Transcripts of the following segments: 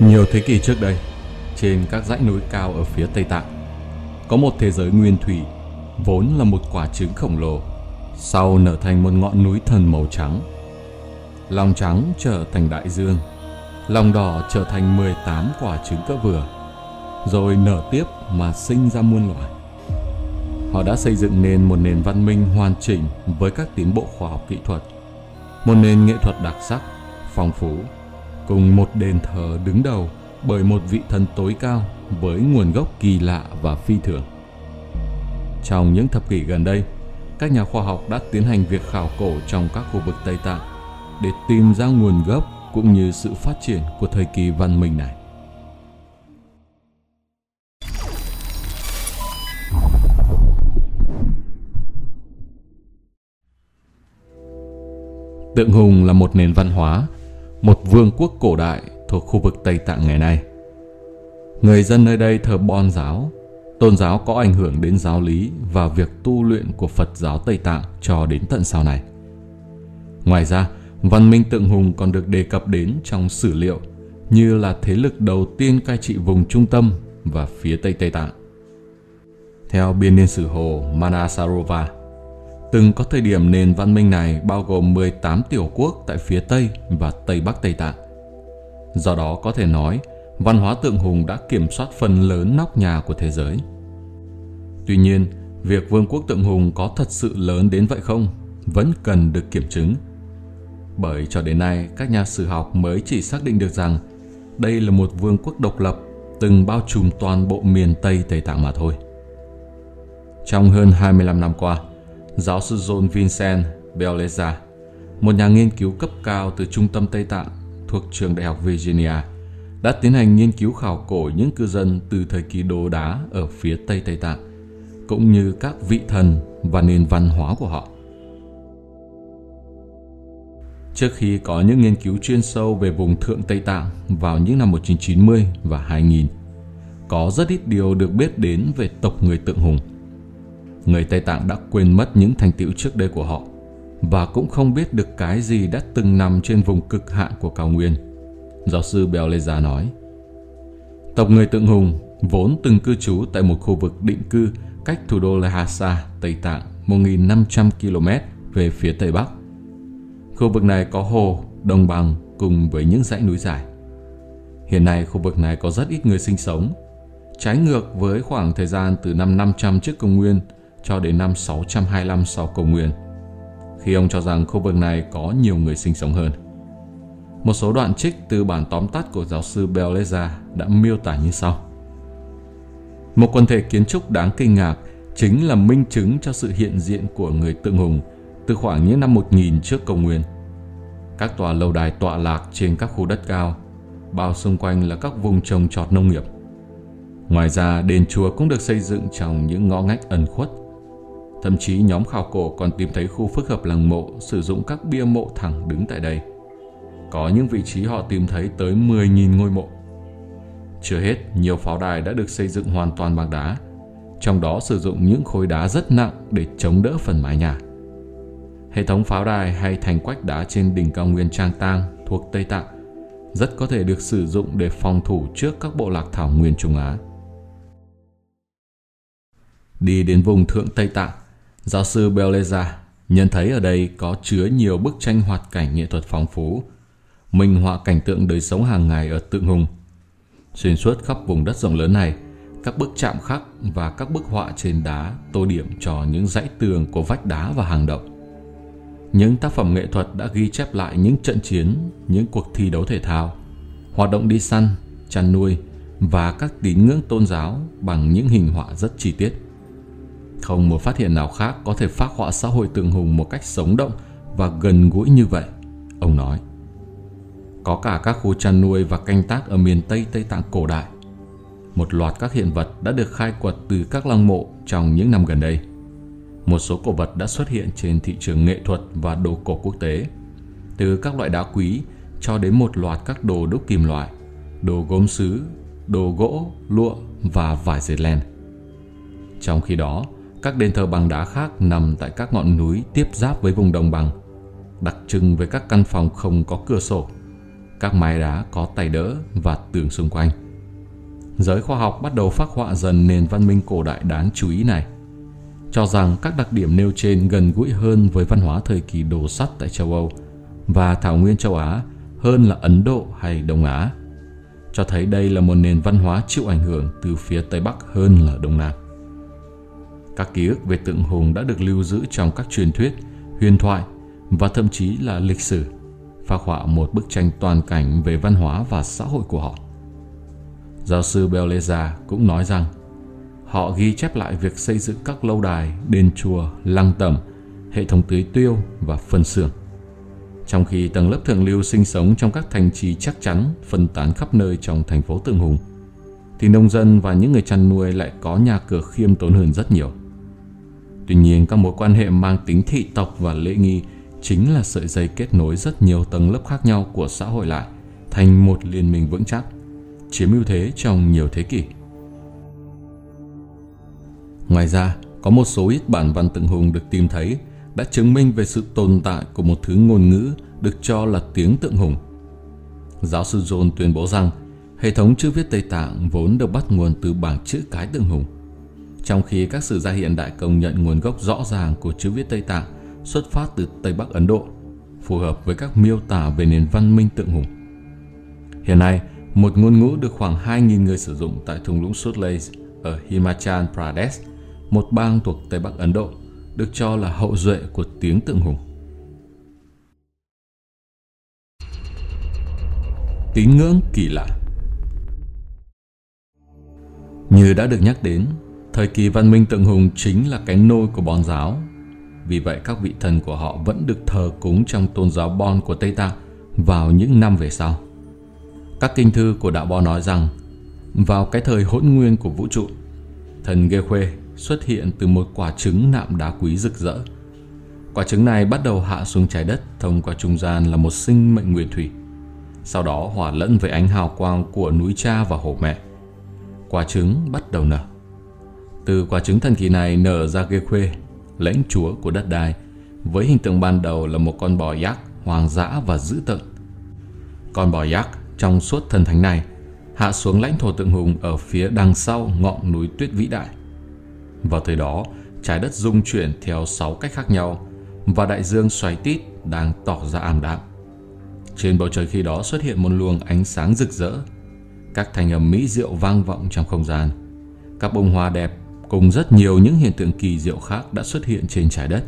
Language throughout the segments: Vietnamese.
Nhiều thế kỷ trước đây, trên các dãy núi cao ở phía Tây Tạng, có một thế giới nguyên thủy vốn là một quả trứng khổng lồ, sau nở thành một ngọn núi thần màu trắng. Lòng trắng trở thành đại dương, lòng đỏ trở thành 18 quả trứng cỡ vừa, rồi nở tiếp mà sinh ra muôn loài. Họ đã xây dựng nên một nền văn minh hoàn chỉnh với các tiến bộ khoa học kỹ thuật, một nền nghệ thuật đặc sắc, phong phú cùng một đền thờ đứng đầu bởi một vị thần tối cao với nguồn gốc kỳ lạ và phi thường. Trong những thập kỷ gần đây, các nhà khoa học đã tiến hành việc khảo cổ trong các khu vực Tây Tạng để tìm ra nguồn gốc cũng như sự phát triển của thời kỳ văn minh này. Tượng Hùng là một nền văn hóa một vương quốc cổ đại thuộc khu vực Tây Tạng ngày nay. Người dân nơi đây thờ Bon giáo, tôn giáo có ảnh hưởng đến giáo lý và việc tu luyện của Phật giáo Tây Tạng cho đến tận sau này. Ngoài ra, văn minh tượng hùng còn được đề cập đến trong sử liệu như là thế lực đầu tiên cai trị vùng trung tâm và phía Tây Tây Tạng. Theo biên niên sử hồ Manasarova, Từng có thời điểm nền văn minh này bao gồm 18 tiểu quốc tại phía Tây và Tây Bắc Tây Tạng. Do đó có thể nói, văn hóa tượng hùng đã kiểm soát phần lớn nóc nhà của thế giới. Tuy nhiên, việc vương quốc tượng hùng có thật sự lớn đến vậy không vẫn cần được kiểm chứng. Bởi cho đến nay, các nhà sử học mới chỉ xác định được rằng đây là một vương quốc độc lập từng bao trùm toàn bộ miền Tây Tây Tạng mà thôi. Trong hơn 25 năm qua, giáo sư John Vincent Beleza, một nhà nghiên cứu cấp cao từ Trung tâm Tây Tạng thuộc trường Đại học Virginia, đã tiến hành nghiên cứu khảo cổ những cư dân từ thời kỳ đồ đá ở phía Tây Tây Tạng, cũng như các vị thần và nền văn hóa của họ. Trước khi có những nghiên cứu chuyên sâu về vùng Thượng Tây Tạng vào những năm 1990 và 2000, có rất ít điều được biết đến về tộc người tượng hùng – người Tây Tạng đã quên mất những thành tựu trước đây của họ và cũng không biết được cái gì đã từng nằm trên vùng cực hạn của cao nguyên. Giáo sư Beleza nói, Tộc người Tượng Hùng vốn từng cư trú tại một khu vực định cư cách thủ đô Lhasa, Tây Tạng 1.500 km về phía Tây Bắc. Khu vực này có hồ, đồng bằng cùng với những dãy núi dài. Hiện nay khu vực này có rất ít người sinh sống, trái ngược với khoảng thời gian từ năm 500 trước công nguyên cho đến năm 625 sau công nguyên, khi ông cho rằng khu vực này có nhiều người sinh sống hơn. Một số đoạn trích từ bản tóm tắt của giáo sư Bellezza đã miêu tả như sau. Một quần thể kiến trúc đáng kinh ngạc chính là minh chứng cho sự hiện diện của người tượng hùng từ khoảng những năm 1000 trước công nguyên. Các tòa lâu đài tọa lạc trên các khu đất cao, bao xung quanh là các vùng trồng trọt nông nghiệp. Ngoài ra, đền chùa cũng được xây dựng trong những ngõ ngách ẩn khuất Thậm chí nhóm khảo cổ còn tìm thấy khu phức hợp làng mộ sử dụng các bia mộ thẳng đứng tại đây. Có những vị trí họ tìm thấy tới 10.000 ngôi mộ. Chưa hết, nhiều pháo đài đã được xây dựng hoàn toàn bằng đá, trong đó sử dụng những khối đá rất nặng để chống đỡ phần mái nhà. Hệ thống pháo đài hay thành quách đá trên đỉnh cao nguyên Trang Tang thuộc Tây Tạng rất có thể được sử dụng để phòng thủ trước các bộ lạc thảo nguyên Trung Á. Đi đến vùng thượng Tây Tạng, Giáo sư Beleza nhận thấy ở đây có chứa nhiều bức tranh hoạt cảnh nghệ thuật phong phú, minh họa cảnh tượng đời sống hàng ngày ở tượng hùng. Xuyên suốt khắp vùng đất rộng lớn này, các bức chạm khắc và các bức họa trên đá tô điểm cho những dãy tường của vách đá và hàng động. Những tác phẩm nghệ thuật đã ghi chép lại những trận chiến, những cuộc thi đấu thể thao, hoạt động đi săn, chăn nuôi và các tín ngưỡng tôn giáo bằng những hình họa rất chi tiết. Không một phát hiện nào khác có thể phát họa xã hội tượng hùng một cách sống động và gần gũi như vậy, ông nói. Có cả các khu chăn nuôi và canh tác ở miền Tây Tây Tạng cổ đại. Một loạt các hiện vật đã được khai quật từ các lăng mộ trong những năm gần đây. Một số cổ vật đã xuất hiện trên thị trường nghệ thuật và đồ cổ quốc tế, từ các loại đá quý cho đến một loạt các đồ đúc kim loại, đồ gốm sứ, đồ gỗ, lụa và vải dệt len. Trong khi đó, các đền thờ bằng đá khác nằm tại các ngọn núi tiếp giáp với vùng đồng bằng, đặc trưng với các căn phòng không có cửa sổ, các mái đá có tay đỡ và tường xung quanh. Giới khoa học bắt đầu phát họa dần nền văn minh cổ đại đáng chú ý này, cho rằng các đặc điểm nêu trên gần gũi hơn với văn hóa thời kỳ đồ sắt tại châu Âu và thảo nguyên châu Á hơn là Ấn Độ hay Đông Á, cho thấy đây là một nền văn hóa chịu ảnh hưởng từ phía Tây Bắc hơn là Đông Nam. Các ký ức về tượng hùng đã được lưu giữ trong các truyền thuyết, huyền thoại và thậm chí là lịch sử, phác họa một bức tranh toàn cảnh về văn hóa và xã hội của họ. Giáo sư Beleza cũng nói rằng họ ghi chép lại việc xây dựng các lâu đài, đền chùa, lăng tẩm, hệ thống tưới tiêu và phân xưởng. Trong khi tầng lớp thượng lưu sinh sống trong các thành trì chắc chắn phân tán khắp nơi trong thành phố Tượng Hùng, thì nông dân và những người chăn nuôi lại có nhà cửa khiêm tốn hơn rất nhiều. Tuy nhiên, các mối quan hệ mang tính thị tộc và lễ nghi chính là sợi dây kết nối rất nhiều tầng lớp khác nhau của xã hội lại thành một liên minh vững chắc, chiếm ưu thế trong nhiều thế kỷ. Ngoài ra, có một số ít bản văn tượng hùng được tìm thấy đã chứng minh về sự tồn tại của một thứ ngôn ngữ được cho là tiếng tượng hùng. Giáo sư John tuyên bố rằng hệ thống chữ viết Tây Tạng vốn được bắt nguồn từ bảng chữ cái tượng hùng, trong khi các sử gia hiện đại công nhận nguồn gốc rõ ràng của chữ viết Tây Tạng xuất phát từ Tây Bắc Ấn Độ, phù hợp với các miêu tả về nền văn minh tượng hùng. Hiện nay, một ngôn ngữ được khoảng 2.000 người sử dụng tại thung lũng Sutlej ở Himachal Pradesh, một bang thuộc Tây Bắc Ấn Độ, được cho là hậu duệ của tiếng tượng hùng. Tín ngưỡng kỳ lạ Như đã được nhắc đến, thời kỳ văn minh tượng hùng chính là cái nôi của Bon giáo. Vì vậy các vị thần của họ vẫn được thờ cúng trong tôn giáo Bon của Tây Tạng vào những năm về sau. Các kinh thư của đạo Bon nói rằng vào cái thời hỗn nguyên của vũ trụ, thần Ghê Khuê xuất hiện từ một quả trứng nạm đá quý rực rỡ. Quả trứng này bắt đầu hạ xuống trái đất thông qua trung gian là một sinh mệnh nguyên thủy. Sau đó hòa lẫn với ánh hào quang của núi cha và hồ mẹ. Quả trứng bắt đầu nở. Từ quả trứng thần kỳ này nở ra ghê khuê, lãnh chúa của đất đai, với hình tượng ban đầu là một con bò yak hoang dã và dữ tợn. Con bò yak trong suốt thần thánh này hạ xuống lãnh thổ tượng hùng ở phía đằng sau ngọn núi tuyết vĩ đại. Vào thời đó, trái đất rung chuyển theo 6 cách khác nhau và đại dương xoáy tít đang tỏ ra ảm đạm. Trên bầu trời khi đó xuất hiện một luồng ánh sáng rực rỡ. Các thanh âm mỹ diệu vang vọng trong không gian. Các bông hoa đẹp cùng rất nhiều những hiện tượng kỳ diệu khác đã xuất hiện trên trái đất.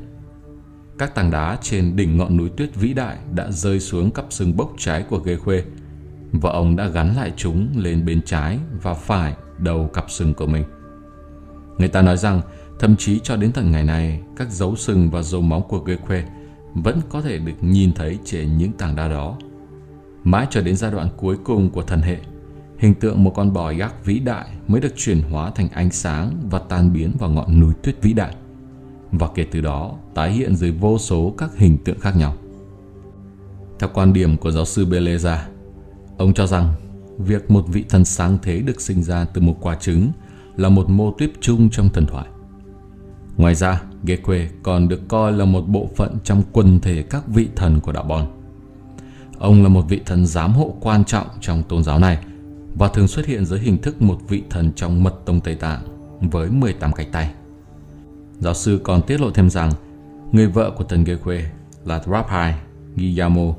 Các tảng đá trên đỉnh ngọn núi tuyết vĩ đại đã rơi xuống cặp sừng bốc trái của ghê khuê và ông đã gắn lại chúng lên bên trái và phải đầu cặp sừng của mình. Người ta nói rằng thậm chí cho đến tận ngày này, các dấu sừng và dấu móng của Gekwe vẫn có thể được nhìn thấy trên những tảng đá đó. Mãi cho đến giai đoạn cuối cùng của thần hệ, hình tượng một con bò gác vĩ đại mới được chuyển hóa thành ánh sáng và tan biến vào ngọn núi tuyết vĩ đại. Và kể từ đó, tái hiện dưới vô số các hình tượng khác nhau. Theo quan điểm của giáo sư Beleza, ông cho rằng việc một vị thần sáng thế được sinh ra từ một quả trứng là một mô tuyết chung trong thần thoại. Ngoài ra, Gekwe còn được coi là một bộ phận trong quần thể các vị thần của đạo Bon. Ông là một vị thần giám hộ quan trọng trong tôn giáo này và thường xuất hiện dưới hình thức một vị thần trong mật tông Tây Tạng với 18 cánh tay. Giáo sư còn tiết lộ thêm rằng người vợ của thần Gekwe là Rabhai Giyamo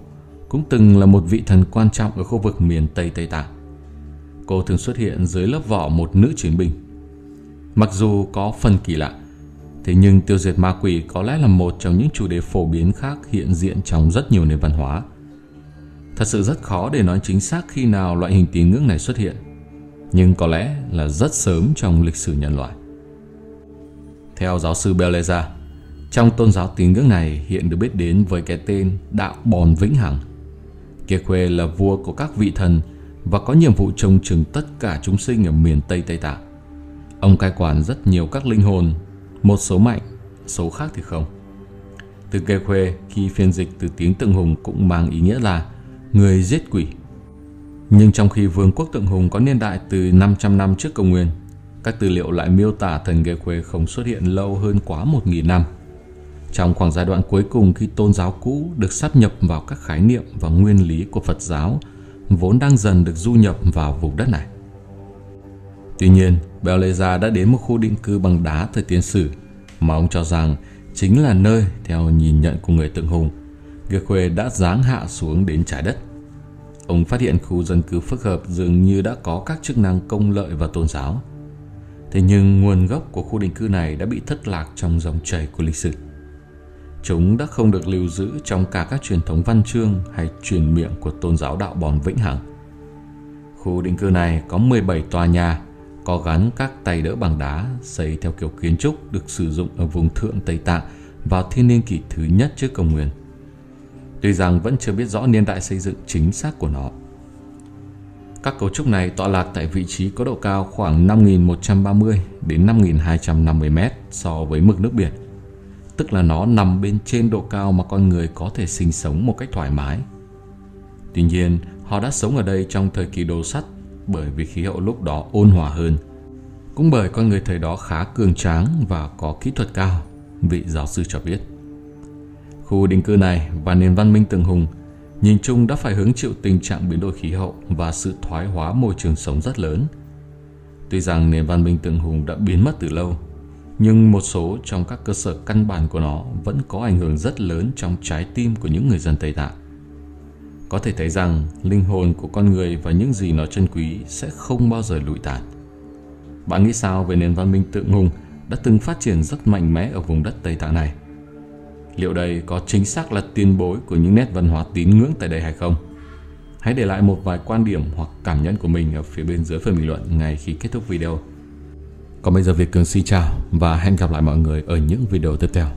cũng từng là một vị thần quan trọng ở khu vực miền Tây Tây Tạng. Cô thường xuất hiện dưới lớp vỏ một nữ chiến binh Mặc dù có phần kỳ lạ, thế nhưng tiêu diệt ma quỷ có lẽ là một trong những chủ đề phổ biến khác hiện diện trong rất nhiều nền văn hóa. Thật sự rất khó để nói chính xác khi nào loại hình tín ngưỡng này xuất hiện, nhưng có lẽ là rất sớm trong lịch sử nhân loại. Theo giáo sư Beleza, trong tôn giáo tín ngưỡng này hiện được biết đến với cái tên Đạo Bòn Vĩnh Hằng. Kekwe là vua của các vị thần và có nhiệm vụ trông chừng tất cả chúng sinh ở miền Tây Tây Tạng. Ông cai quản rất nhiều các linh hồn, một số mạnh, số khác thì không. Từ kê khuê khi phiên dịch từ tiếng tượng hùng cũng mang ý nghĩa là người giết quỷ. Nhưng trong khi vương quốc tượng hùng có niên đại từ 500 năm trước công nguyên, các tư liệu lại miêu tả thần Ghê Khuê không xuất hiện lâu hơn quá 1.000 năm. Trong khoảng giai đoạn cuối cùng khi tôn giáo cũ được sắp nhập vào các khái niệm và nguyên lý của Phật giáo vốn đang dần được du nhập vào vùng đất này. Tuy nhiên, Beleza đã đến một khu định cư bằng đá thời tiến sử mà ông cho rằng chính là nơi, theo nhìn nhận của người tượng hùng, Khuê đã giáng hạ xuống đến trái đất. Ông phát hiện khu dân cư phức hợp dường như đã có các chức năng công lợi và tôn giáo. Thế nhưng nguồn gốc của khu định cư này đã bị thất lạc trong dòng chảy của lịch sử. Chúng đã không được lưu giữ trong cả các truyền thống văn chương hay truyền miệng của tôn giáo đạo bòn vĩnh hằng. Khu định cư này có 17 tòa nhà, có gắn các tay đỡ bằng đá xây theo kiểu kiến trúc được sử dụng ở vùng thượng Tây Tạng vào thiên niên kỷ thứ nhất trước công nguyên. Tuy rằng vẫn chưa biết rõ niên đại xây dựng chính xác của nó. Các cấu trúc này tọa lạc tại vị trí có độ cao khoảng 5.130 đến 5.250 mét so với mực nước biển, tức là nó nằm bên trên độ cao mà con người có thể sinh sống một cách thoải mái. Tuy nhiên, họ đã sống ở đây trong thời kỳ đồ sắt bởi vì khí hậu lúc đó ôn hòa hơn. Cũng bởi con người thời đó khá cường tráng và có kỹ thuật cao, vị giáo sư cho biết. Khu định cư này và nền văn minh tượng hùng nhìn chung đã phải hứng chịu tình trạng biến đổi khí hậu và sự thoái hóa môi trường sống rất lớn. Tuy rằng nền văn minh tượng hùng đã biến mất từ lâu, nhưng một số trong các cơ sở căn bản của nó vẫn có ảnh hưởng rất lớn trong trái tim của những người dân Tây Tạng. Có thể thấy rằng linh hồn của con người và những gì nó chân quý sẽ không bao giờ lụi tàn. Bạn nghĩ sao về nền văn minh tượng hùng đã từng phát triển rất mạnh mẽ ở vùng đất Tây Tạng này? Liệu đây có chính xác là tiền bối của những nét văn hóa tín ngưỡng tại đây hay không? Hãy để lại một vài quan điểm hoặc cảm nhận của mình ở phía bên dưới phần bình luận ngay khi kết thúc video. Còn bây giờ Việt Cường xin chào và hẹn gặp lại mọi người ở những video tiếp theo.